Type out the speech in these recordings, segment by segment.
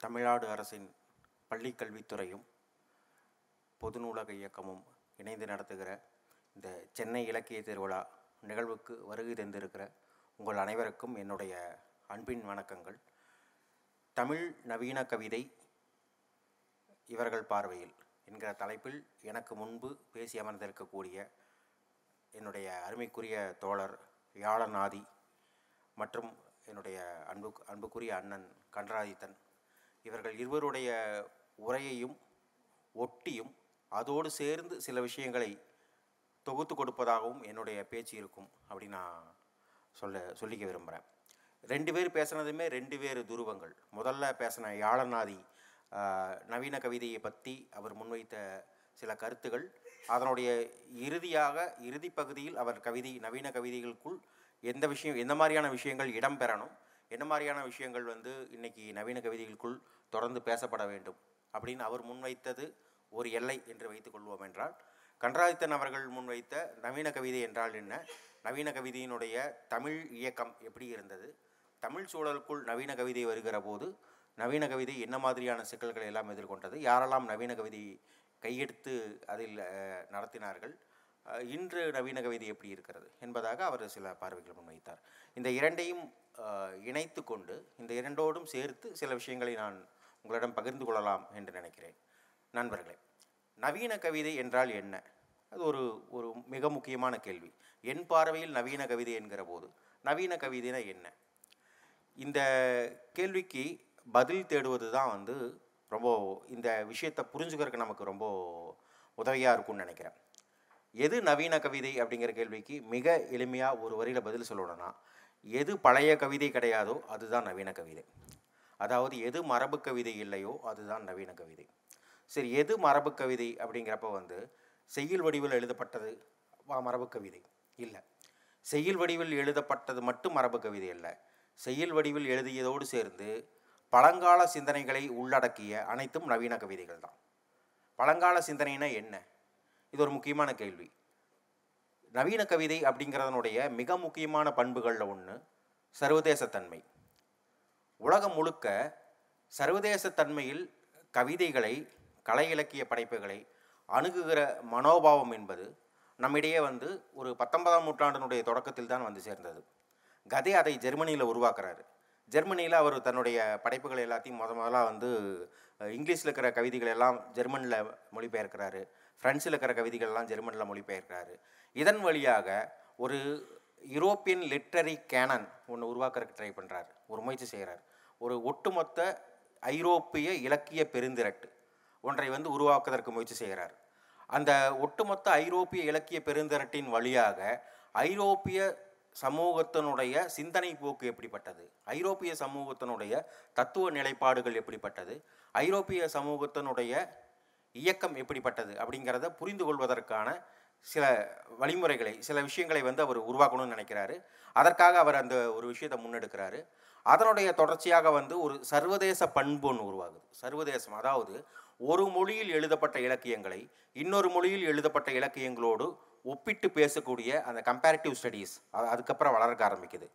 தமிழ்நாடு அரசின் பள்ளிக்கல்வித்துறையும் பொது நூலக இயக்கமும் இணைந்து நடத்துகிற இந்த சென்னை இலக்கிய திருவிழா நிகழ்வுக்கு வருகை தந்திருக்கிற உங்கள் அனைவருக்கும் என்னுடைய அன்பின் வணக்கங்கள். தமிழ் நவீன கவிதை இவர்கள் பார்வையில் என்கிற தலைப்பில் எனக்கு முன்பு பேசி அமர்ந்திருக்கக்கூடிய என்னுடைய அருமைக்குரிய தோழர் யாழநாதி மற்றும் என்னுடைய அன்பு அன்புக்குரிய அண்ணன் கண்டராதித்தன் இவர்கள் இருவருடைய உரையையும் ஒட்டியும் அதோடு சேர்ந்து சில விஷயங்களை தொகுத்து கொடுப்பதாகவும் என்னுடைய பேச்சு இருக்கும் அப்படின்னு நான் சொல்ல சொல்லிக்க விரும்புகிறேன் ரெண்டு பேர் பேசுனதுமே ரெண்டு பேர் துருவங்கள். முதல்ல பேசின யாழநாதி நவீன கவிதையை பற்றி அவர் முன்வைத்த சில கருத்துகள். அதனுடைய இறுதியாக இறுதி பகுதியில் அவர் கவிதை நவீன கவிதைகளுக்குள் எந்த விஷயம் எந்த மாதிரியான விஷயங்கள் இடம்பெறணும் என்ன மாதிரியான விஷயங்கள் வந்து இன்னைக்கு நவீன கவிதைகளுக்குள் தொடர்ந்து பேசப்பட வேண்டும் அப்படின்னு அவர் முன்வைத்தது ஒரு எல்லை என்று வைத்துக்கொள்வோம் என்றால் கன்றாதித்தன் அவர்கள் முன்வைத்த நவீன கவிதை என்றால் என்ன? நவீன கவிதையினுடைய தமிழ் இயக்கம் எப்படி இருந்தது? தமிழ் சூழலுக்குள் நவீன கவிதை வருகிற போது நவீன கவிதை என்ன மாதிரியான சிக்கல்களை எல்லாம் எதிர்கொண்டது? யாரெல்லாம் நவீன கவிதை கையெடுத்து அதில் நடத்தினார்கள்? இன்று நவீன கவிதை எப்படி இருக்கிறது என்பதாக அவர் சில பார்வைகள் முன்வைத்தார். இந்த இரண்டையும் இணைத்து கொண்டு இந்த இரண்டோடும் சேர்த்து சில விஷயங்களை நான் உங்களிடம் பகிர்ந்து கொள்ளலாம் என்று நினைக்கிறேன். நண்பர்களே நவீன கவிதை என்றால் என்ன? அது ஒரு ஒரு மிக முக்கியமான கேள்வி. என் பார்வையில் நவீன கவிதை என்கிற போது நவீன கவிதைனா என்ன? இந்த கேள்விக்கு பதில் தேடுவது தான் வந்து ரொம்ப இந்த விஷயத்தை புரிஞ்சுக்கிறதுக்கு நமக்கு ரொம்ப உதவியாக இருக்கும்னு நினைக்கிறேன். எது நவீன கவிதை அப்படிங்கிற கேள்விக்கு மிக எளிமையாக ஒரு வரியில் பதில் சொல்லணும்னா எது பழைய கவிதை கிடையாதோ அதுதான் நவீன கவிதை. அதாவது எது மரபு கவிதை இல்லையோ அதுதான் நவீன கவிதை. சரி எது மரபு கவிதை அப்படிங்கிறப்ப வந்து செய்யுள் வடிவில் எழுதப்பட்டது மரபு கவிதை இல்லை. செய்யுள் வடிவில் எழுதப்பட்டது மட்டும் மரபு கவிதை அல்ல. செய்யுள் வடிவில் எழுதியதோடு சேர்ந்து பழங்கால சிந்தனைகளை உள்ளடக்கிய அனைத்தும் நவீன கவிதைகள் தான். பழங்கால சிந்தனைனா என்ன? இது ஒரு முக்கியமான கேள்வி. நவீன கவிதை அப்படிங்கிறதனுடைய மிக முக்கியமான பண்புகளில் ஒன்று சர்வதேசத்தன்மை. உலகம் முழுக்க சர்வதேசத்தன்மையில் கவிதைகளை கலை இலக்கிய படைப்புகளை அணுகுகிற மனோபாவம் என்பது நம்மிடையே வந்து ஒரு பத்தொன்பதாம் நூற்றாண்டினுடைய தொடக்கத்தில் தான் வந்து சேர்ந்தது. கதே அதை ஜெர்மனியில் உருவாக்குறாரு. ஜெர்மனியில் அவர் தன்னுடைய படைப்புகள் எல்லாத்தையும் முத முதலாக வந்து இங்கிலீஷில் இருக்கிற கவிதைகள் எல்லாம் ஜெர்மனியில் மொழிபெயர்க்கிறாரு. ஃப்ரெண்ட்ஸில் இருக்கிற கவிதைகள்லாம் ஜெர்மனில் மொழிபெயர்க்கிறாரு. இதன் வழியாக ஒரு யூரோப்பியன் லிட்ரரி கேனன் ஒன்று உருவாக்குறதுக்கு ட்ரை பண்ணுறாரு ஒரு முயற்சி செய்கிறார் ஒரு ஒட்டுமொத்த ஐரோப்பிய இலக்கிய பெருந்திரட்டு ஒன்றை வந்து உருவாக்குவதற்கு முயற்சி செய்கிறார் அந்த ஒட்டுமொத்த ஐரோப்பிய இலக்கிய பெருந்திரட்டின் வழியாக ஐரோப்பிய சமூகத்தினுடைய சிந்தனை போக்கு எப்படிப்பட்டது? ஐரோப்பிய சமூகத்தினுடைய தத்துவ நிலைப்பாடுகள் எப்படிப்பட்டது? ஐரோப்பிய சமூகத்தினுடைய இயக்கம் எப்படிப்பட்டது அப்படிங்கிறத புரிந்து கொள்வதற்கான சில வழிமுறைகளை சில விஷயங்களை வந்து அவர் உருவாக்கணும்னு நினைக்கிறாரு. அதற்காக அவர் அந்த ஒரு விஷயத்தை முன்னெடுக்கிறாரு. அதனுடைய தொடர்ச்சியாக வந்து ஒரு சர்வதேச பண்பு ஒன்று உருவாகுது. சர்வதேசம் அதாவது ஒரு மொழியில் எழுதப்பட்ட இலக்கியங்களை இன்னொரு மொழியில் எழுதப்பட்ட இலக்கியங்களோடு ஒப்பிட்டு பேசக்கூடிய அந்த கம்பேரிட்டிவ் ஸ்டடீஸ் அதுக்கப்புறம் வளர்க்க ஆரம்பிக்குது.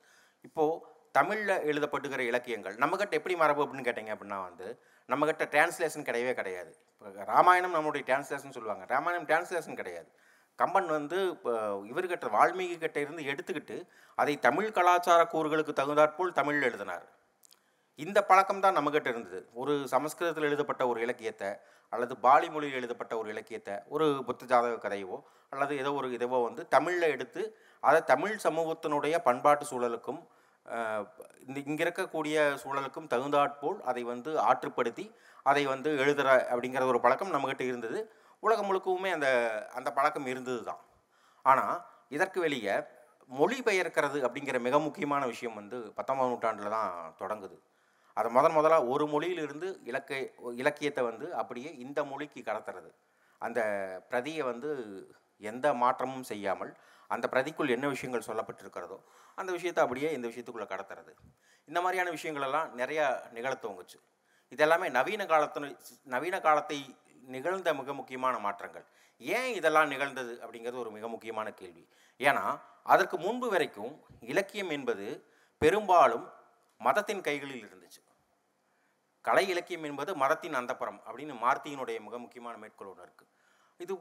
இப்போது தமிழில் எழுதப்பட்டுகிற இலக்கியங்கள் நம்மக்கிட்ட எப்படி மரபு அப்படின்னு கேட்டிங்க அப்படின்னா வந்து நம்மக்கிட்ட டிரான்ஸ்லேஷன் கிடையவே கிடையாது. இப்போ ராமாயணம் நம்மளுடைய டிரான்ஸ்லேஷன் சொல்லுவாங்க. ராமாயணம் டிரான்ஸ்லேஷன் கிடையாது. கம்பன் வந்து இப்போ இவர்கிட்ட வால்மீகி கிட்ட இருந்து எடுத்துக்கிட்டு அதை தமிழ் கலாச்சார கூறுகளுக்கு தகுந்தாற்போல் தமிழில் எழுதினார். இந்த பழக்கம் தான் நம்மகிட்ட இருந்தது. ஒரு சமஸ்கிருதத்தில் எழுதப்பட்ட ஒரு இலக்கியத்தை அல்லது பாலி மொழியில் எழுதப்பட்ட ஒரு இலக்கியத்தை ஒரு புத்த ஜாதக கதையவோ அல்லது ஏதோ ஒரு இதுவோ வந்து தமிழில் எடுத்து அதை தமிழ் சமூகத்தினுடைய பண்பாட்டு சூழலுக்கும் இந்த இங்கே இருக்கக்கூடிய சூழலுக்கும் தகுந்தாற்போல் அதை வந்து ஆற்றுப்படுத்தி அதை வந்து எழுதுகிற அப்படிங்கிற ஒரு பழக்கம் நம்மக்கிட்ட இருந்தது. உலகம் முழுக்கவுமே அந்த அந்த பழக்கம் இருந்தது தான் ஆனால் இதற்கு வெளியே மொழிபெயர்க்கிறது அப்படிங்கிற மிக முக்கியமான விஷயம் வந்து பத்தொம்பது நூற்றாண்டில் தான் தொடங்குது. அதை முதன் முதலாக ஒரு மொழியிலிருந்து இலக்கை இலக்கியத்தை வந்து அப்படியே இந்த மொழிக்கு கடத்துறது. அந்த பிரதியை வந்து எந்த மாற்றமும் செய்யாமல் அந்த பிரதிக்குள் என்ன விஷயங்கள் சொல்லப்பட்டிருக்கிறதோ அந்த விஷயத்தை அப்படியே இந்த விஷயத்துக்குள்ளே கடத்துறது. இந்த மாதிரியான விஷயங்களெல்லாம் நிறையா நிகழ துவங்குச்சு இதெல்லாமே நவீன காலத்து நவீன காலத்தை நிகழ்ந்த மிக முக்கியமான மாற்றங்கள். ஏன் இதெல்லாம் நிகழ்ந்தது அப்படிங்கிறது ஒரு மிக முக்கியமான கேள்வி. ஏன்னா அதற்கு முன்பு வரைக்கும் இலக்கியம் என்பது பெரும்பாலும் மதத்தின் கைகளில் இருந்துச்சு. கலை இலக்கியம் என்பது மதத்தின் அந்தப்புறம் அப்படின்னு மார்த்தியினுடைய மிக முக்கியமான மேற்கோள் ஒன்று இருக்குது இது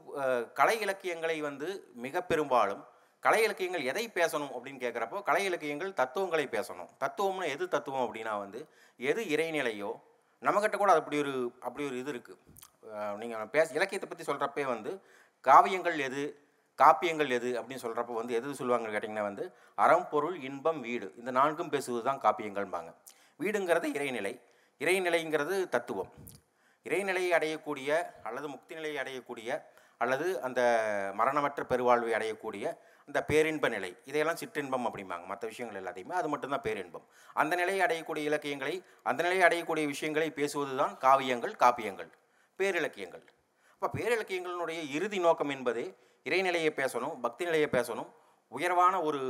கலை இலக்கியங்களை வந்து மிக பெரும்பாலும் கலை இலக்கியங்கள் எதை பேசணும் அப்படின்னு கேட்குறப்போ கலை இலக்கியங்கள் தத்துவங்களை பேசணும். தத்துவம்னு எது தத்துவம் அப்படின்னா வந்து எது இறைநிலையோ நம்மக்கிட்ட கூட அப்படி ஒரு அப்படி ஒரு இது இருக்குது நீங்கள் பேச இலக்கியத்தை பற்றி சொல்கிறப்பே வந்து காவியங்கள் எது காப்பியங்கள் எது அப்படின்னு சொல்கிறப்ப வந்து எது சொல்லுவாங்கன்னு கேட்டிங்கன்னா வந்து அறம் பொருள் இன்பம் வீடு. இந்த நான்கும் பேசுவது தான் காப்பியங்கள்பாங்க வீடுங்கிறது இறைநிலை. இறைநிலைங்கிறது தத்துவம். இறைநிலையை அடையக்கூடிய அல்லது முக்தி நிலையை அடையக்கூடிய அல்லது அந்த மரணமற்ற பெருவாழ்வை அடையக்கூடிய இந்த பேரின்ப நிலை. இதையெல்லாம் சிற்றின்பம் அப்படிம்பாங்க. மற்ற விஷயங்கள் எல்லாத்தையுமே. அது மட்டும்தான் பேரின்பம். அந்த நிலையை அடையக்கூடிய இலக்கியங்களை அந்த நிலையை அடையக்கூடிய விஷயங்களை பேசுவது தான் காவியங்கள் காப்பியங்கள். பேரிலக்கியங்கள். அப்போ பேரிலக்கியங்களினுடைய இறுதி நோக்கம் என்பது இறைநிலையை பேசணும் பக்தி நிலையை பேசணும். உயர்வான ஒரு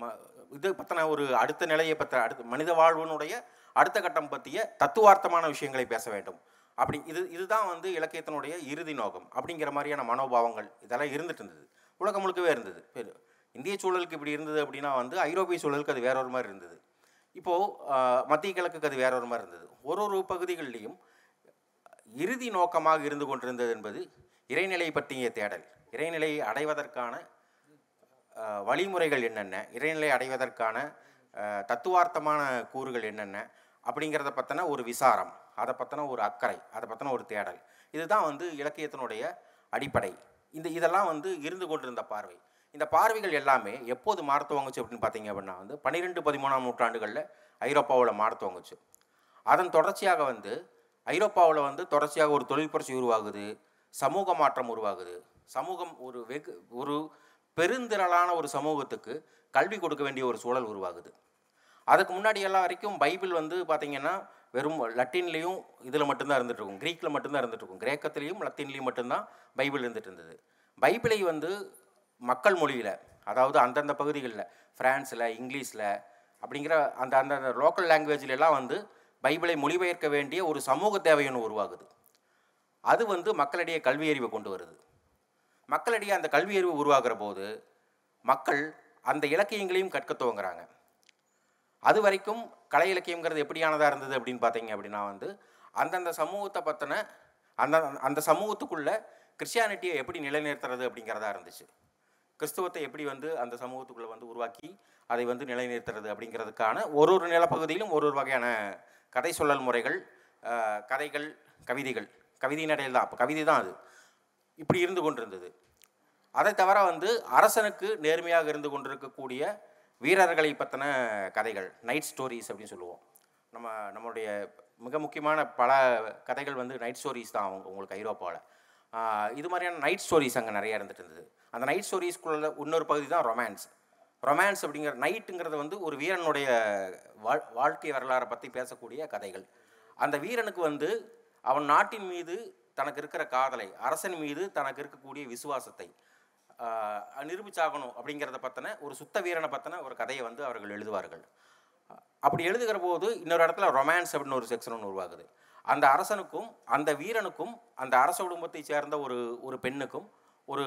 ம இது பற்றின ஒரு அடுத்த நிலையை பற்ற அடுத்த மனித வாழ்வினுடைய அடுத்த கட்டம் பற்றிய தத்துவார்த்தமான விஷயங்களை பேச வேண்டும். அப்படி இது இதுதான் வந்து இலக்கியத்தினுடைய இறுதி நோக்கம். அப்படிங்கிற மாதிரியான மனோபாவங்கள் இதெல்லாம் இருந்துட்டு இருந்தது. உலகம் முழுக்கவே இருந்தது. இந்திய சூழலுக்கு இப்படி இருந்தது அப்படின்னா வந்து ஐரோப்பிய சூழலுக்கு அது வேற ஒரு மாதிரி இருந்தது. இப்போது மத்திய கிழக்குக்கு அது வேற ஒரு மாதிரி இருந்தது. ஒரு ஒரு பகுதிகளிலையும் இறுதி நோக்கமாக இருந்து கொண்டிருந்தது என்பது இறைநிலை பற்றிய தேடல். இறைநிலையை அடைவதற்கான வழிமுறைகள் என்னென்ன? இறைநிலை அடைவதற்கான தத்துவார்த்தமான கூறுகள் என்னென்ன? அப்படிங்கிறத பற்றின ஒரு விசாரம் அதை பற்றின ஒரு அக்கறை அதை பற்றின ஒரு தேடல். இதுதான் வந்து இலக்கியத்தினுடைய அடிப்படை. இந்த இதெல்லாம் வந்து இருந்து கொண்டிருந்த பார்வை. இந்த பார்வைகள் எல்லாமே எப்போது மாற துவங்குச்சு அப்படின்னு பார்த்தீங்க அப்படின்னா வந்து பன்னிரெண்டு பதிமூணாம் நூற்றாண்டுகளில் ஐரோப்பாவில் மாற துவங்குச்சு. அதன் தொடர்ச்சியாக வந்து ஐரோப்பாவில் வந்து தொடர்ச்சியாக ஒரு தொழில் புரட்சி உருவாகுது சமூக மாற்றம் உருவாகுது. சமூகம் ஒரு வெகு ஒரு பெருந்திரளான ஒரு சமூகத்துக்கு கல்வி கொடுக்க வேண்டிய ஒரு சூழல் உருவாகுது. அதுக்கு முன்னாடி எல்லாம் வரைக்கும் பைபிள் வந்து பார்த்திங்கன்னா வெறும் லட்டின்லேயும் இதில் மட்டும்தான் இருந்துகிட்ருக்கும் க்ரீக்கில் மட்டும்தான் இருந்துகிட்ருக்கும் கிரேக்கத்துலேயும் லத்தீன்லேயும் மட்டும்தான் பைபிள் இருந்துட்டு இருந்தது பைபிளை வந்து மக்கள் மொழியில் அதாவது அந்தந்த பகுதிகளில் ஃப்ரான்ஸில் இங்கிலீஷில் அப்படிங்கிற அந்த அந்தந்த லோக்கல் லாங்குவேஜ்ல வந்து பைபிளை மொழிபெயர்க்க வேண்டிய ஒரு சமூக தேவைன்னு உருவாகுது. அது வந்து மக்களிடையே கல்வி அறிவை கொண்டு வருது. மக்களிடையே அந்த கல்வி அறிவு உருவாகிற போது மக்கள் அந்த இலக்கியங்களையும் கற்க துவங்குறாங்க. அது வரைக்கும் கலை இலக்கியங்கிறது எப்படியானதாக இருந்தது அப்படின்னு பார்த்தீங்க அப்படின்னா வந்து அந்தந்த சமூகத்தை பற்றின அந்த அந்த சமூகத்துக்குள்ள கிறிஸ்டியானிட்டியை எப்படி நிலைநிறுத்துறது அப்படிங்கிறதா இருந்துச்சு. கிறிஸ்துவத்தை எப்படி வந்து அந்த சமூகத்துக்குள்ளே வந்து உருவாக்கி அதை வந்து நிலைநிறுத்துறது அப்படிங்கிறதுக்கான ஒரு ஒரு நிலப்பகுதியிலும் ஒரு ஒரு வகையான கதை சொல்லல் முறைகள் கதைகள் கவிதைகள். கவிதை நடையில் தான் அப்போ கவிதை தான் அது. இப்படி இருந்து கொண்டிருந்தது. அதை தவிர வந்து அரசனுக்கு நேர்மையாக இருந்து கொண்டிருக்கக்கூடிய வீரர்களை பற்றின கதைகள் நைட் ஸ்டோரிஸ் அப்படின்னு சொல்லுவோம். நம்ம நம்மளுடைய மிக முக்கியமான பல கதைகள் வந்து நைட் ஸ்டோரிஸ் தான் அவங்க உங்களுக்கு ஐரோப்பாவில் இது மாதிரியான நைட் ஸ்டோரிஸ் அங்கே நிறைய இருந்துகிட்டு இருந்தது. அந்த நைட் ஸ்டோரிஸ்குள்ள இன்னொரு பகுதி தான் ரொமான்ஸ் ரொமான்ஸ் அப்படிங்கிற நைட்டுங்கிறது வந்து ஒரு வீரனுடைய வாழ் வாழ்க்கை வரலாறை பற்றி பேசக்கூடிய கதைகள். அந்த வீரனுக்கு வந்து அவன் நாட்டின் மீது தனக்கு இருக்கிற காதலை அரசன் மீது தனக்கு இருக்கக்கூடிய விசுவாசத்தை நிரூபிச்சாகணும் அப்படிங்கிறத பற்றின ஒரு சுத்த வீரனை பற்றின ஒரு கதையை வந்து அவர்கள் எழுதுவார்கள். அப்படி எழுதுகிற போது இன்னொரு இடத்துல ரொமான்ஸ் அப்படின்னு ஒரு செக்ஷன் ஒன்று உருவாகுது. அந்த அரசனுக்கும் அந்த வீரனுக்கும் அந்த அரச குடும்பத்தை சேர்ந்த ஒரு ஒரு பெண்ணுக்கும் ஒரு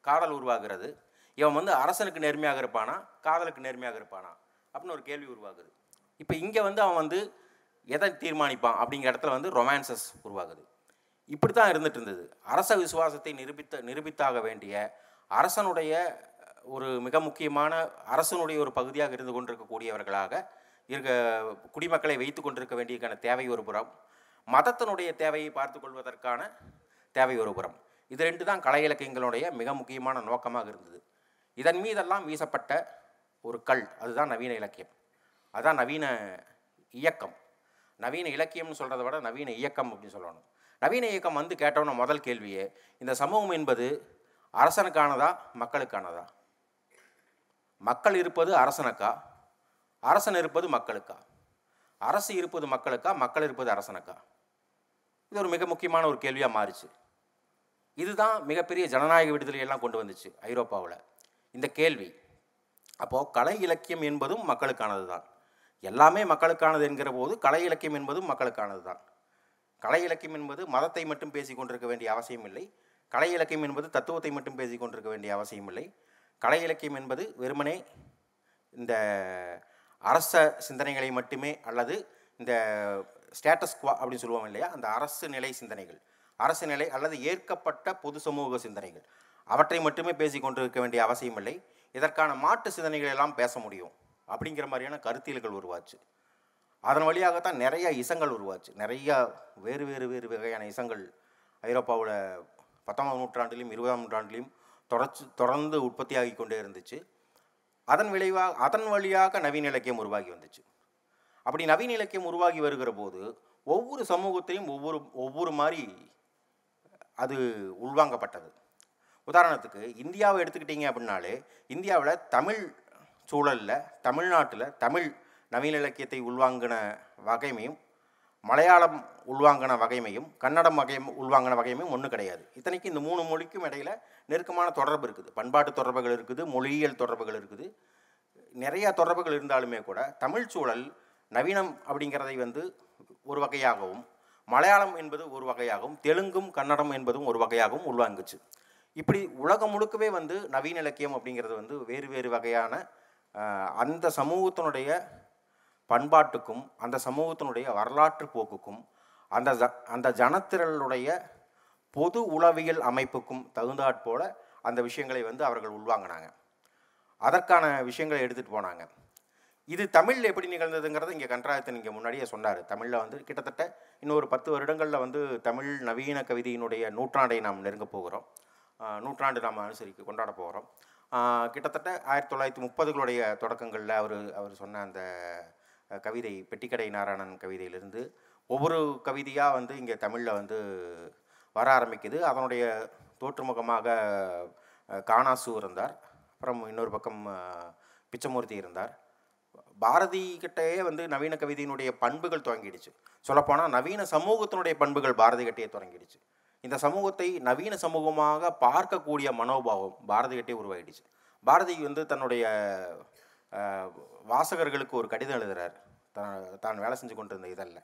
காதல் உருவாகிறது. இவன் வந்து அரசனுக்கு நேர்மையாக இருப்பானா காதலுக்கு நேர்மையாக இருப்பானா அப்படின்னு ஒரு கேள்வி உருவாகுது. இப்போ இங்கே வந்து அவன் வந்து எதை தீர்மானிப்பான் அப்படிங்கிற இடத்துல வந்து ரொமான்சஸ் உருவாகுது. இப்படி தான் இருந்துட்டு இருந்தது அரச விசுவாசத்தை நிரூபித்த நிரூபித்தாக வேண்டிய அரசனுடைய ஒரு மிக முக்கியமான அரசனுடைய ஒரு பகுதியாக இருந்து கொண்டிருக்கக்கூடியவர்களாக இருக்க குடிமக்களை வைத்து கொண்டிருக்க வேண்டியதுக்கான தேவை ஒரு புறம் மதத்தினுடைய தேவையை பார்த்து கொள்வதற்கான தேவை ஒரு புறம். இது ரெண்டு தான் கலை இலக்கியங்களுடைய மிக முக்கியமான நோக்கமாக இருந்தது. இதன் மீதெல்லாம் வீசப்பட்ட ஒரு கல் அதுதான் நவீன இலக்கியம். அதுதான் நவீன இயக்கம். நவீன இலக்கியம்னு சொல்கிறத விட நவீன இயக்கம் அப்படின்னு சொல்லணும். நவீன இயக்கம் வந்து கேட்டவன முதல் கேள்வியே இந்த சமூகம் என்பது அரசனுக்கானதா மக்களுக்கானதா? மக்கள் இருப்பது அரசனுக்கா? அரசன் இருப்பது மக்களுக்கா? அரசு இருப்பது மக்களுக்கா? மக்கள் இருப்பது அரசனுக்கா? இது ஒரு மிக முக்கியமான ஒரு கேள்வியாக மாறிச்சு. இதுதான் மிகப்பெரிய ஜனநாயக விடுதலையெல்லாம் கொண்டு வந்துச்சு ஐரோப்பாவில். இந்த கேள்வி அப்போது கலை இலக்கியம் என்பதும் மக்களுக்கானது தான் எல்லாமே மக்களுக்கானது என்கிற போது கலை இலக்கியம் என்பதும் மக்களுக்கானது தான் கலை இலக்கியம் என்பது மதத்தை மட்டும் பேசி கொண்டிருக்க வேண்டிய அவசியம் இல்லை. கலை இலக்கியம் என்பது தத்துவத்தை மட்டும் பேசி கொண்டிருக்க வேண்டிய அவசியம் இல்லை. கலை இலக்கியம் என்பது வெறுமனே இந்த அரச சிந்தனைகளை மட்டுமே அல்லது இந்த ஸ்டேட்டஸ் குவா அப்படின்னு சொல்லுவோம் இல்லையா? அந்த அரசு நிலை சிந்தனைகள் அரசு நிலை அல்லது ஏற்கப்பட்ட பொது சமூக சிந்தனைகள் அவற்றை மட்டுமே பேசிக் கொண்டிருக்க வேண்டிய அவசியம் இல்லை. இதற்கான மாற்று சிந்தனைகள் எல்லாம் பேச முடியும் அப்படிங்கிற மாதிரியான கருத்தியல்கள் உருவாச்சு. அதன் வழியாகத்தான் நிறைய இசங்கள் உருவாச்சு. நிறையா வேறு வேறு வேறு வகையான இசங்கள் ஐரோப்பாவில் பத்தாம் நூற்றாண்டிலும் இருபதாம் நூற்றாண்டிலும் தொடர்ச்சி தொடர்ந்து உற்பத்தியாகி கொண்டே இருந்துச்சு. அதன் விளைவாக அதன் வழியாக நவீன இலக்கியம் உருவாகி வந்துச்சு. அப்படி நவீன இலக்கியம் உருவாகி வருகிற போது ஒவ்வொரு சமூகத்தையும் ஒவ்வொரு ஒவ்வொரு மாதிரி அது உள்வாங்கப்பட்டது. உதாரணத்துக்கு இந்தியாவை எடுத்துக்கிட்டீங்க அப்படின்னாலே இந்தியாவில் தமிழ் சூழலில் தமிழ்நாட்டில் தமிழ் நவீன இலக்கியத்தை உள்வாங்கின வகைமையும் மலையாளம் உள்வாங்கின வகைமையும் கன்னடம் வகை உள்வாங்கின வகைமையும் ஒன்றும் கிடையாது. இத்தனைக்கு இந்த மூணு மொழிக்கும் இடையில் நெருக்கமான தொடர்பு இருக்குது. பண்பாட்டு தொடர்புகள் இருக்குது மொழியியல் தொடர்புகள் இருக்குது. நிறையா தொடர்புகள் இருந்தாலுமே கூட தமிழ் சூழல் நவீனம் அப்படிங்கிறதை வந்து ஒரு வகையாகவும் மலையாளம் என்பது ஒரு வகையாகவும் தெலுங்கும் கன்னடம் என்பதும் ஒரு வகையாகவும் உள்வாங்குச்சு. இப்படி உலகம் முழுக்கவே வந்து நவீன இலக்கியம் அப்படிங்கிறது வந்து வேறு வேறு வகையான அந்த சமூகத்தினுடைய பண்பாட்டுக்கும் அந்த சமூகத்தினுடைய வரலாற்று போக்குக்கும் அந்த ஜ- அந்த ஜனத்திரளுடைய பொது உளவியல் அமைப்புக்கும் தகுந்தாற்போல் அந்த விஷயங்களை வந்து அவர்கள் உள்வாங்கினாங்க. அதற்கான விஷயங்களை எடுத்துகிட்டு போனாங்க. இது தமிழில் எப்படி நிகழ்ந்ததுங்கிறத இங்கே கன்றாயத்தன் இங்கே முன்னாடியே சொன்னார். தமிழில் வந்து கிட்டத்தட்ட இன்னொரு பத்து வருடங்களில் வந்து தமிழ் நவீன கவிதையினுடைய நூற்றாண்டை நாம் நெருங்க போகிறோம். நூற்றாண்டு நாம் அனுசரிக்க கொண்டாட போகிறோம். கிட்டத்தட்ட ஆயிரத்தி தொள்ளாயிரத்தி முப்பதுகளுடைய தொடக்கங்களில் அவர் அவர் சொன்ன அந்த கவிதை பெட்டிக்கடை நாராயணன் கவிதையிலிருந்து ஒவ்வொரு கவிதையாக வந்து இங்கே தமிழில் வந்து வர ஆரம்பிக்குது. அதனுடைய தோற்றுமுகமாக காணாசு இருந்தார். அப்புறம் இன்னொரு பக்கம் பிச்சமூர்த்தி இருந்தார். பாரதி கிட்டேயே வந்து நவீன கவிதையினுடைய பண்புகள் துவங்கிடுச்சு சொல்லப்போனால் நவீன சமூகத்தினுடைய பண்புகள் பாரதி கிட்டேயே தொடங்கிடுச்சு. இந்த சமூகத்தை நவீன சமூகமாக பார்க்கக்கூடிய மனோபாவம் பாரதி கிட்டே உருவாகிடுச்சு பாரதி வந்து தன்னுடைய வாசகர்களுக்கு ஒரு கடிதம் எழுதுகிறார் தான் தான் வேலை செஞ்சு கொண்டிருந்த இதழில்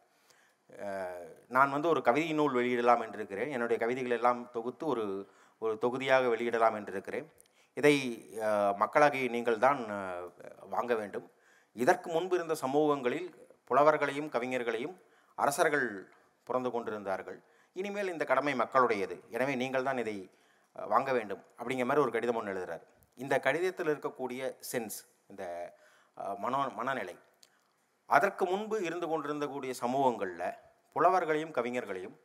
நான் வந்து ஒரு கவிதை நூல் வெளியிடலாம் என்று இருக்கிறேன் என்னுடைய கவிதைகள் எல்லாம் தொகுத்து ஒரு ஒரு தொகுதியாக வெளியிடலாம் என்று இருக்கிறேன் இதை மக்களாகி நீங்கள் தான் வாங்க வேண்டும். இதற்கு முன்பு இருந்த சமூகங்களில் புலவர்களையும் கவிஞர்களையும் அரசர்கள் பிறந்து கொண்டிருந்தார்கள். இனிமேல் இந்த கடமை மக்களுடையது. எனவே நீங்கள் தான் இதை வாங்க வேண்டும் அப்படிங்கிற மாதிரி ஒரு கடிதம் ஒன்று எழுதுகிறார் இந்த கடிதத்தில் இருக்கக்கூடிய சென்ஸ் இந்த மனோ மனநிலை. அதற்கு முன்பு இருந்து கொண்டிருந்தக்கூடிய சமூகங்களில் புலவர்களையும் கவிஞர்களையும்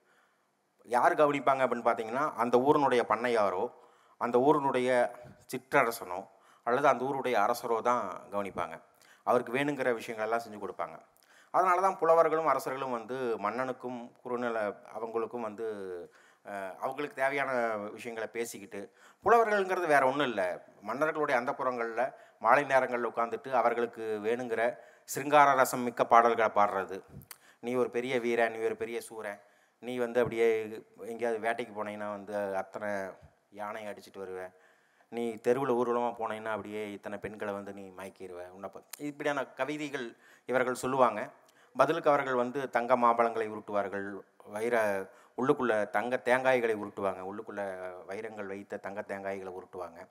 யார் கவனிப்பாங்க அப்படின்னு பார்த்தீங்கன்னா அந்த ஊரினுடைய பண்ணையாரோ அந்த ஊரினுடைய சிற்றரசனோ அல்லது அந்த ஊருடைய அரசரோ தான் கவனிப்பாங்க. அவருக்கு வேணுங்கிற விஷயங்கள் எல்லாம் செஞ்சு கொடுப்பாங்க. அதனால தான் புலவர்களும் அரசர்களும் வந்து மன்னனுக்கும் குறுநில அவங்களுக்கும் வந்து அவங்களுக்கு தேவையான விஷயங்களை பேசிக்கிட்டு புலவர்கள்ங்கிறது வேற ஒன்றும் இல்லை. மன்னர்களுடைய அந்தப்புறங்களில் மாலை நேரங்களில் உட்காந்துட்டு அவர்களுக்கு வேணுங்கிற சிருங்கார ரசம் மிக்க பாடல்களை பாடுறது. நீ ஒரு பெரிய வீரன் நீ ஒரு பெரிய சூரன் நீ வந்து அப்படியே எங்கேயாவது வேட்டைக்கு போனீங்கன்னா வந்து அத்தனை யானையை அடிச்சுட்டு வருவ நீ தெருவில் ஊர்வலமாக போனீங்கன்னா அப்படியே இத்தனை பெண்களை வந்து நீ மயக்கிடுவேன் உன்னை ப- இப்படியான கவிதைகள் இவர்கள் சொல்லுவாங்க. பதிலுக்கு அவர்கள் வந்து தங்க மாம்பழங்களை உருட்டுவார்கள். வைர உள்ளுக்குள்ளே தங்க தேங்காய்களை உருட்டுவாங்க. உள்ளுக்குள்ளே வைரங்கள் வைத்த தங்க தேங்காய்களை உருட்டுவாங்க.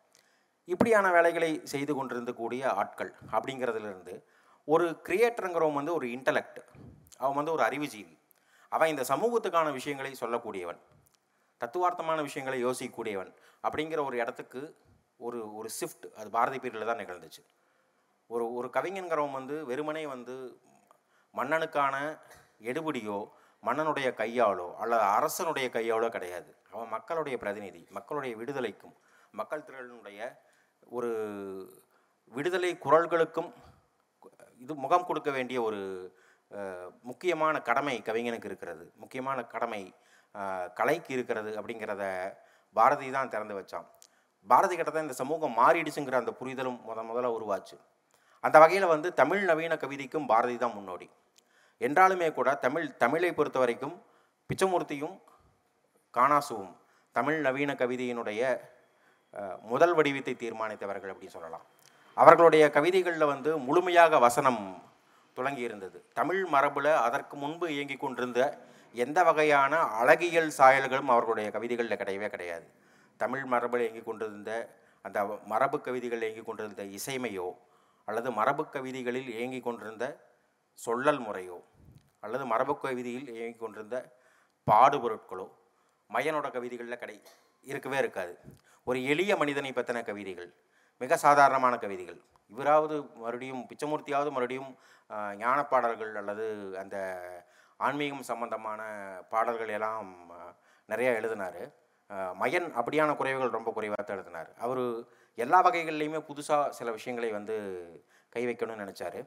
இப்படியான வேலைகளை செய்து கொண்டிருந்த கூடிய ஆட்கள் அப்படிங்கிறதுலேருந்து ஒரு கிரியேட்டருங்கிறவன் வந்து ஒரு இன்டலெக்ட் அவன் வந்து ஒரு அறிவுஜீவி. அவன் இந்த சமூகத்துக்கான விஷயங்களை சொல்லக்கூடியவன் தத்துவார்த்தமான விஷயங்களை யோசிக்கக்கூடியவன் அப்படிங்கிற ஒரு இடத்துக்கு ஒரு ஒரு ஷிஃப்ட் அது பாரதி பீரியடில் தான் நிகழ்ந்துச்சு. ஒரு ஒரு கவிஞன்கிறவன் வந்து வெறுமனே வந்து மன்னனுக்கான எடுபிடியோ மன்னனுடைய கையாலோ அல்லது அரசனுடைய கையாலோ கிடையாது. அவன் மக்களுடைய பிரதிநிதி மக்களுடைய விடுதலைக்கும் மக்கள் திரளினுடைய ஒரு விடுதலை குரல்களுக்கும் இது முகம் கொடுக்க வேண்டிய ஒரு முக்கியமான கடமை கவிஞனுக்கு இருக்கிறது. முக்கியமான கடமை கலைக்கு இருக்கிறது அப்படிங்கிறத பாரதி தான் திறந்து வச்சான். பாரதி கிட்ட தான் இந்த சமூகம் மாறிடுச்சுங்கிற அந்த புரிதலும் முத முதல்ல உருவாச்சு. அந்த வகையில் வந்து தமிழ் நவீன கவிதைக்கும் பாரதி தான் முன்னோடி. என்றாலுமே கூட தமிழ் தமிழை பொறுத்த வரைக்கும் பிச்சமூர்த்தியும் காணாசுவும் தமிழ் நவீன கவிதையினுடைய முதல் வடிவத்தை தீர்மானித்தவர்கள் அப்படி சொல்லலாம். அவர்களுடைய கவிதைகளில் வந்து முழுமையாக வசனம் துளங்கி இருந்தது. தமிழ் மரபில் அதற்கு முன்பு இயங்கி கொண்டிருந்த எந்த வகையான அழகியல் சாயல்களும் அவர்களுடைய கவிதைகளில் கிடையவே கிடையாது. தமிழ் மரபில் இயங்கி கொண்டிருந்த அந்த மரபு கவிதைகளில் இயங்கி கொண்டிருந்த இசைமையோ அல்லது மரபு கவிதைகளில் இயங்கி கொண்டிருந்த சொல்லல் முறையோ அல்லது மரபு கவிதையில் இயங்கி கொண்டிருந்த பாடுபொருட்களோ மையனோட கவிதைகளில் கிடை இருக்கவே இருக்காது. ஒரு எளிய மனிதனை பற்றின கவிதைகள் மிக சாதாரணமான கவிதைகள். இவராவது மறுபடியும் பிச்சமூர்த்தியாவது மறுபடியும் ஞானப்பாடல்கள் பாடல்கள் அல்லது அந்த ஆன்மீகம் சம்பந்தமான பாடல்கள் எல்லாம் நிறையா எழுதினார். மயன் அப்படியான குறைவுகள் ரொம்ப குறைவாக தான் எழுதினார். அவர் எல்லா வகைகள்லையுமே புதுசாக சில விஷயங்களை வந்து கை வைக்கணும்னு நினச்சாரு.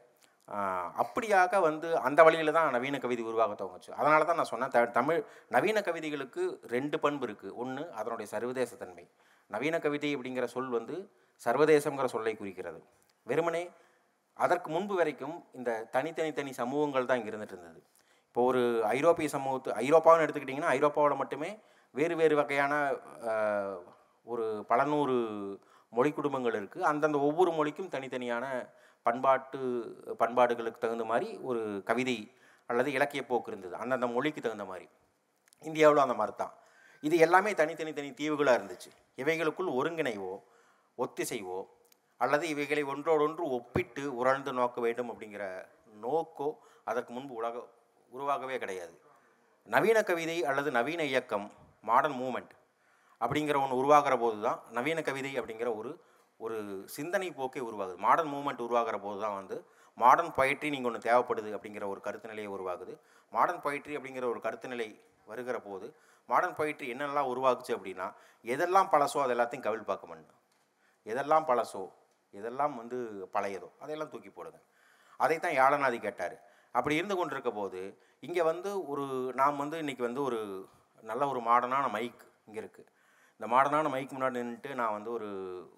அப்படியாக வந்து அந்த வழியில் தான் நவீன கவிதை உருவாக துவங்குச்சு. அதனால தான் நான் சொன்னேன் த தமிழ் நவீன கவிதைகளுக்கு ரெண்டு பண்பு இருக்குது ஒன்று அதனுடைய சர்வதேச தன்மை. நவீன கவிதை அப்படிங்கிற சொல் வந்து சர்வதேசங்கிற சொல்லை குறிக்கிறது. வெறுமனே அதற்கு முன்பு வரைக்கும் இந்த தனித்தனி தனி சமூகங்கள் தான் இங்கே இருந்துட்டு இருந்தது. இப்போ ஒரு ஐரோப்பிய சமூகத்து ஐரோப்பான்னு எடுத்துக்கிட்டிங்கன்னா ஐரோப்பாவில் மட்டுமே வேறு வேறு வகையான ஒரு பல நூறு மொழி குடும்பங்கள் இருக்குது அந்தந்த ஒவ்வொரு மொழிக்கும் தனித்தனியான பண்பாட்டு பண்பாடுகளுக்கு தகுந்த மாதிரி ஒரு கவிதை அல்லது இலக்கிய போக்கு இருந்தது. அந்தந்த மொழிக்கு தகுந்த மாதிரி. இந்தியாவில் அந்த மாதிரி தான் இது எல்லாமே தனித்தனி தனி தீவுகளாக இருந்துச்சு. இவைகளுக்குள் ஒருங்கிணைவோ ஒத்திசைவோ அல்லது இவைகளை ஒன்றோடொன்று ஒப்பிட்டு உணர்ந்து நோக்க வேண்டும் அப்படிங்கிற நோக்கோ அதற்கு முன்பு உலக உருவாகவே கிடையாது. நவீன கவிதை அல்லது நவீன இயக்கம் மாடர்ன் மூமெண்ட் அப்படிங்கிற ஒன்று உருவாகிற போது தான் நவீன கவிதை அப்படிங்கிற ஒரு ஒரு சிந்தனை போக்கே உருவாகுது. மாடர்ன் மூமெண்ட் உருவாகிற போது தான் வந்து மாடர்ன் பொயட்ரி நீங்கள் ஒன்று தேவைப்படுது அப்படிங்கிற ஒரு கருத்து நிலையை உருவாகுது. மாடர்ன் பொயட்ரி அப்படிங்கிற ஒரு கருத்து நிலை வருகிற போது மாடர்ன் பொயிட்ரி என்னென்னலாம் உருவாக்குச்சு அப்படின்னா எதெல்லாம் பழசோ அது எல்லாத்தையும் கவிழ் பார்க்க மாட்டேன். எதெல்லாம் பழசோ எதெல்லாம் வந்து பழையதோ அதையெல்லாம் தூக்கி போடுங்க. அதைத்தான் யாழநாதி கேட்டார். அப்படி இருந்து கொண்டிருக்க போது இங்கே வந்து ஒரு நாம் வந்து இன்றைக்கி வந்து ஒரு நல்ல ஒரு மாடர்னான மைக் இங்கே இருக்குது இந்த மாடர்னான மைக் முன்னாடி நின்றுட்டு நான் வந்து ஒரு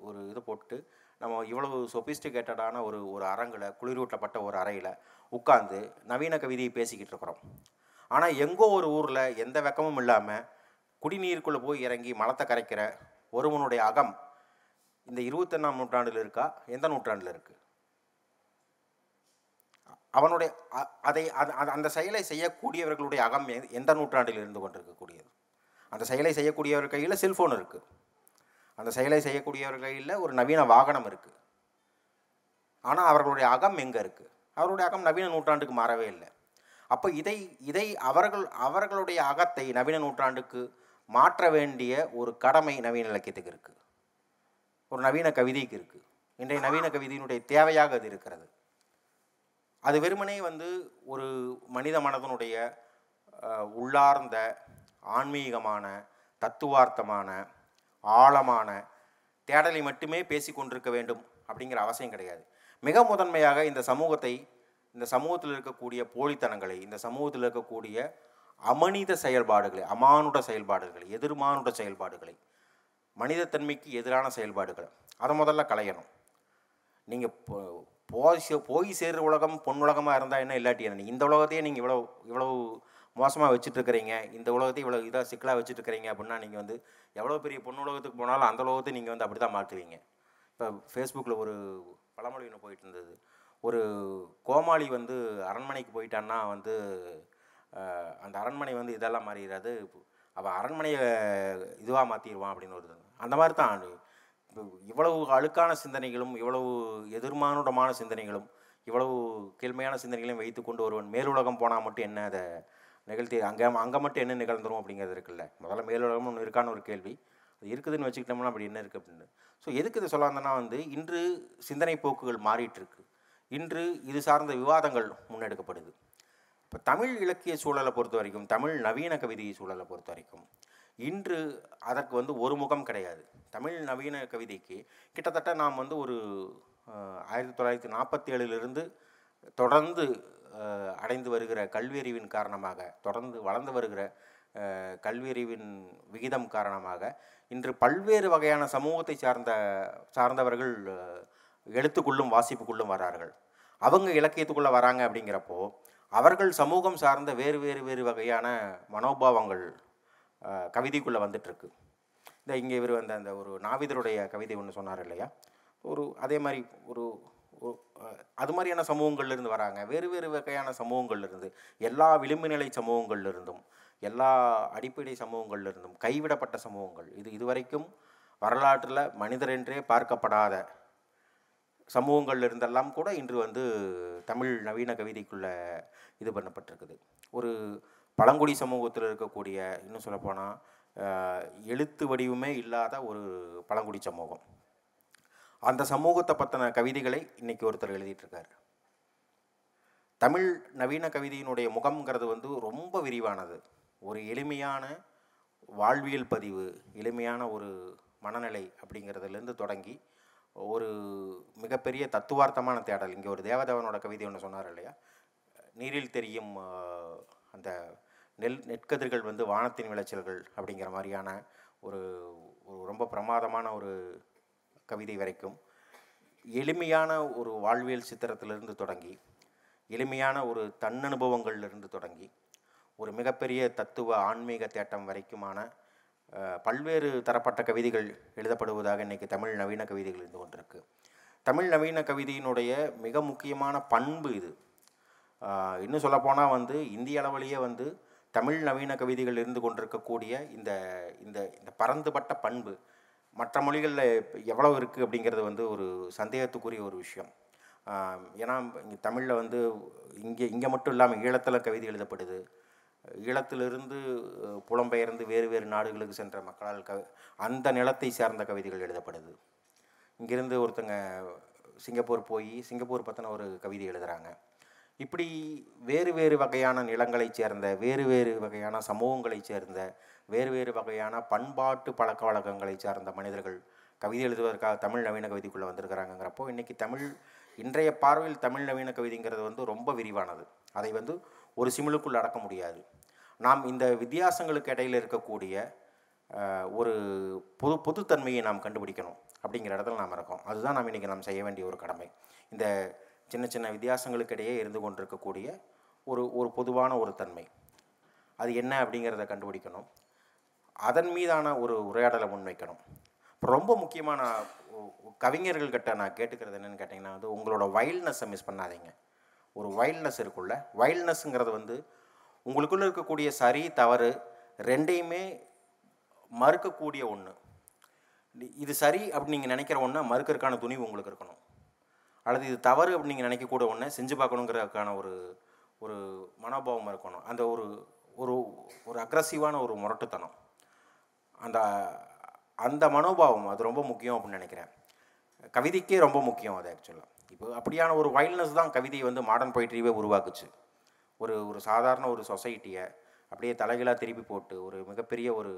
ஒரு இது போட்டு நம்ம இவ்வளவு சொபிஸ்டிகேட்டடான ஒரு ஒரு அரங்கில் குளிரூட்டப்பட்ட ஒரு அறையில் உட்காந்து நவீன கவிதையை பேசிக்கிட்டு இருக்கிறோம். ஆனால் எங்கோ ஒரு ஊரில் எந்த வெக்கமும் இல்லாமல் குடிநீருக்குள்ளே போய் இறங்கி மலத்தை கரைக்கிற ஒருவனுடைய அகம் இந்த இருபத்தொன்னாம் நூற்றாண்டில் இருக்கா? எந்த நூற்றாண்டில் இருக்குது அவனுடைய அதை அது- அது- அந்த செயலை செய்யக்கூடியவர்களுடைய அகம் எ- எந்த நூற்றாண்டில் இருந்து கொண்டிருக்கக்கூடியது? அந்த செயலை செய்யக்கூடியவர் கையில் செல்ஃபோன் இருக்குது அந்த செயலை செய்யக்கூடியவர் கையில் ஒரு நவீன வாகனம் இருக்குது ஆனால் அவர்களுடைய அகம் எங்கே இருக்குது அவருடைய அகம் நவீன நூற்றாண்டுக்கு மாறவே இல்லை. அப்போ இதை இதை அவர்கள் அவர்களுடைய அகத்தை நவீன நூற்றாண்டுக்கு மாற்ற வேண்டிய ஒரு கடமை நவீன இலக்கியத்துக்கு இருக்குது ஒரு நவீன கவிதைக்கு இருக்குது இன்றைய நவீன கவிதையினுடைய தேவையாக அது இருக்கிறது. அது வெறுமனே வந்து ஒரு மனித மனதனுடைய உள்ளார்ந்த ஆன்மீகமான தத்துவார்த்தமான ஆழமான தேடலை மட்டுமே பேசி கொண்டிருக்க வேண்டும் அப்படிங்கிற அவசியம் கிடையாது. மிக முதன்மையாக இந்த சமூகத்தை இந்த சமூகத்தில் இருக்கக்கூடிய போலித்தனங்களை இந்த சமூகத்தில் இருக்கக்கூடிய அமனித செயல்பாடுகளை அமானுட செயல்பாடுகளை எதிர்மானுட செயல்பாடுகளை மனிதத்தன்மைக்கு எதிரான செயல்பாடுகளை அதை முதல்ல களையணும். நீங்கள் போய் சே- போய் சேர்ற உலகம் பொன் உலகமாக இருந்தால் என்ன இல்லாட்டி என்ன? இந்த உலகத்தையே நீங்கள் இவ்வளோ இவ்வளோ மோசமாக வச்சுட்ருக்கிறீங்க இந்த உலகத்தை இவ்வளோ இதாக சிக்கலாக வச்சுட்ருக்கிறீங்க அப்படின்னா நீங்கள் வந்து எவ்வளோ பெரிய பொண்ணு உலகத்துக்கு போனாலும் அந்த உலகத்தை நீங்கள் வந்து அப்படி தான் மாற்றுவீங்க. இப்போ ஃபேஸ்புக்கில் ஒரு பழமொழி ஒன்று போயிட்டு இருந்தது. ஒரு கோமாளி வந்து அரண்மனைக்கு போயிட்டான்னா வந்து அந்த அரண்மனை வந்து இதெல்லாம் மாறிடாது அவள் அரண்மனையை இதுவாக மாற்றிடுவான் அப்படின்னு ஒரு அந்த மாதிரி தான். இப்போ இவ்வளவு அழுக்கான சிந்தனைகளும் இவ்வளவு எதிர்மானுடமான சிந்தனைகளும் இவ்வளவு கீழ்மையான சிந்தனைகளையும் வைத்துக்கொண்டு ஒருவன் மேலுலகம் போனால் மட்டும் என்ன அதை நிகழ்த்தி அங்கே அங்கே மட்டும் என்ன நிகழ்ந்துரும் அப்படிங்கிறது இருக்குல்ல. முதல்ல மேலுலகம் ஒன்று இருக்கான்னு ஒரு கேள்வி. அது இருக்குதுன்னு வச்சுக்கிட்டோம்னா அப்படி என்ன இருக்குது அப்படின்னு. ஸோ எதுக்கு இதை சொல்ல வந்து இன்று சிந்தனை போக்குகள் மாறிட்டுருக்கு இன்று இது சார்ந்த விவாதங்கள் முன்னெடுக்கப்படுது. இப்போ தமிழ் இலக்கிய சூழலை பொறுத்த வரைக்கும் தமிழ் நவீன கவிதை சூழலை பொறுத்த வரைக்கும் இன்று அதற்கு வந்து ஒரு முகம் கிடையாது. தமிழ் நவீன கவிதைக்கு கிட்டத்தட்ட நாம் வந்து ஒரு ஆயிரத்தி தொள்ளாயிரத்தி நாற்பத்தி ஏழிலிருந்து தொடர்ந்து அடைந்து வருகிற கல்வியறிவின் காரணமாக தொடர்ந்து வளர்ந்து வருகிற கல்வியறிவின் விகிதம் காரணமாக இன்று பல்வேறு வகையான சமூகத்தை சார்ந்த சார்ந்தவர்கள் எழுத்துக்குள்ளும் வாசிப்புக்குள்ளும் வரார்கள். அவங்க இலக்கியத்துக்குள்ளே வராங்க அப்படிங்கிறப்போ அவர்கள் சமூகம் சார்ந்த வேறு வேறு வேறு வகையான மனோபாவங்கள் கவிதைக்குள்ளே வந்துட்டுருக்கு. இந்த இங்கே இவர் வந்த அந்த ஒரு நாவிதருடைய கவிதை ஒன்று சொன்னார் இல்லையா? ஒரு அதே மாதிரி ஒரு அது மாதிரியான சமூகங்கள்லேருந்து வராங்க. வேறு வேறு வகையான சமூகங்கள்லேருந்து எல்லா விளிம்பு நிலை சமூகங்கள்லேருந்தும் எல்லா அடிப்படை சமூகங்கள்லேருந்தும் கைவிடப்பட்ட சமூகங்கள். இது இதுவரைக்கும் வரலாற்றில் மனிதர் என்றே பார்க்கப்படாத சமூகங்கள்ல இருந்தெல்லாம் கூட இன்று வந்து தமிழ் நவீன கவிதைக்குள்ளே இது பண்ணப்பட்டிருக்குது. ஒரு பழங்குடி சமூகத்தில் இருக்கக்கூடிய இன்னும் சொல்லப்போனால் எழுத்து வடிவமே இல்லாத ஒரு பழங்குடி சமூகம். அந்த சமூகத்தை பற்றின கவிதைகளை இன்றைக்கி ஒருத்தர் எழுதிட்டுருக்கார். தமிழ் நவீன கவிதையினுடைய முகம்ங்கிறது வந்து ரொம்ப விரிவானது. ஒரு எளிமையான வாழ்வியல் பதிவு எளிமையான ஒரு மனநிலை அப்படிங்கிறதுலேருந்து தொடங்கி ஒரு மிகப்பெரிய தத்துவார்த்தமான தேடல். இங்கே ஒரு தேவதேவனோட கவிதை ஒன்று சொன்னார் இல்லையா? நீரில் தெரியும் அந்த நெல் நெற்கதிர்கள் வந்து வானத்தின் விளைச்சல்கள் அப்படிங்கிற மாதிரியான ஒரு ஒரு ரொம்ப பிரமாதமான ஒரு கவிதை வரைக்கும் எளிமையான ஒரு வாழ்வியல் சித்திரத்திலிருந்து தொடங்கி எளிமையான ஒரு தன்னனுபவங்கள்லிருந்து தொடங்கி ஒரு மிகப்பெரிய தத்துவ ஆன்மீக தேட்டம் வரைக்குமான பல்வேறு தரப்பட்ட கவிதைகள் எழுதப்படுவதாக இன்றைக்கி தமிழ் நவீன கவிதைகள் இருந்து கொண்டிருக்கு. தமிழ் நவீன கவிதையினுடைய மிக முக்கியமான பண்பு இது. இன்னும் சொல்லப்போனால் வந்து இந்திய அளவிலேயே வந்து தமிழ் நவீன கவிதைகள் இருந்து கொண்டிருக்கக்கூடிய இந்த இந்த இந்த பரந்துபட்ட பண்பு மற்ற மொழிகளில் எவ்வளோ இருக்குது அப்படிங்கிறது வந்து ஒரு சந்தேகத்துக்குரிய ஒரு விஷயம். ஏன்னா இங்கே தமிழில் வந்து இங்கே இங்கே மட்டும் இல்லாமல் ஈழத்தில் கவிதை எழுதப்படுது. ஈழத்திலிருந்து புலம்பெயர்ந்து வேறு வேறு நாடுகளுக்கு சென்ற மக்களால் க அந்த நிலத்தை சார்ந்த கவிதைகள் எழுதப்படுது. இங்கிருந்து ஒருத்தங்க சிங்கப்பூர் போய் சிங்கப்பூர் பற்றின ஒரு கவிதை எழுதுகிறாங்க இப்படி வேறு வேறு வகையான நிலங்களைச் சேர்ந்த வேறு வேறு வகையான சமூகங்களைச் சேர்ந்த வேறு வேறு வகையான பண்பாட்டு பழக்க வழக்கங்களை சார்ந்த மனிதர்கள் கவிதை எழுதுவதற்காக தமிழ் நவீன கவிதைக்குள்ளே வந்திருக்கிறாங்கிறப்போ இன்றைக்கி தமிழ் இன்றைய பார்வையில் தமிழ் நவீன கவிதைங்கிறது வந்து ரொம்ப விரிவானது. அதை வந்து ஒரு சிமிழுக்குள் அடக்க முடியாது. நாம் இந்த வித்தியாசங்களுக்கு இடையில் இருக்கக்கூடிய ஒரு பொது பொதுத்தன்மையை நாம் கண்டுபிடிக்கணும் அப்படிங்கிற இடத்துல நாம் இருக்கோம். அதுதான் நாம் இன்றைக்கி நாம் செய்ய வேண்டிய ஒரு கடமை. இந்த சின்ன சின்ன வித்தியாசங்களுக்கு இடையே இருந்து கொண்டிருக்கக்கூடிய ஒரு ஒரு பொதுவான ஒரு தன்மை. அது என்ன அப்படிங்கிறத கண்டுபிடிக்கணும். அதன் மீதான ஒரு உரையாடலை முன்வைக்கணும். இப்போ ரொம்ப முக்கியமான கவிஞர்கள்கிட்ட நான் கேட்டுக்கிறது என்னென்னு கேட்டிங்கன்னா வந்து உங்களோட வைல்ட்னஸை மிஸ் பண்ணாதீங்க. ஒரு வைல்ட்னஸ் இருக்குல்ல வைல்ட்னஸ்ங்கிறது வந்து உங்களுக்குள்ளே இருக்கக்கூடிய சரி தவறு ரெண்டையுமே மறுக்கக்கூடிய ஒன்று இது சரி அப்படின்னு நீங்கள் நினைக்கிற ஒன்று மறுக்கிறதுக்கான துணிவு உங்களுக்கு இருக்கணும். அல்லது இது தவறு அப்படின்னு நீங்கள் நினைக்கக்கூட ஒன்று செஞ்சு பார்க்கணுங்கிறதுக்கான ஒரு ஒரு மனோபாவம் இருக்கணும். அந்த ஒரு ஒரு ஒரு அக்ரஸிவான ஒரு முரட்டுத்தனம். அந்த அந்த மனோபாவம் அது ரொம்ப முக்கியம் அப்படின்னு நினைக்கிறேன். கவிதைக்கே ரொம்ப முக்கியம் அது ஆக்சுவலாக இப்போ அப்படியான ஒரு வைல்ட்னஸ் தான் கவிதையை வந்து மாடர்ன் பொயிட்ரியே உருவாக்குச்சு. ஒரு ஒரு சாதாரண ஒரு சொசைட்டியை அப்படியே தலைகீழாக திருப்பி போட்டு ஒரு மிகப்பெரிய ஒரு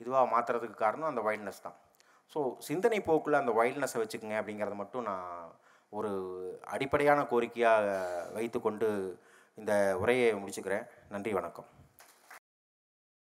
இதுவாக மாற்றுறதுக்கு காரணம் அந்த வைல்ட்னஸ் தான். ஸோ சிந்தனை போக்கில் அந்த வைல்ட்னஸை வச்சுக்கோங்க அப்படிங்கிறத மட்டும் நான் ஒரு அடிப்படையான கோரிக்கையாக வைத்துக்கொண்டு இந்த உரையை முடிச்சுக்கிறேன். நன்றி வணக்கம்.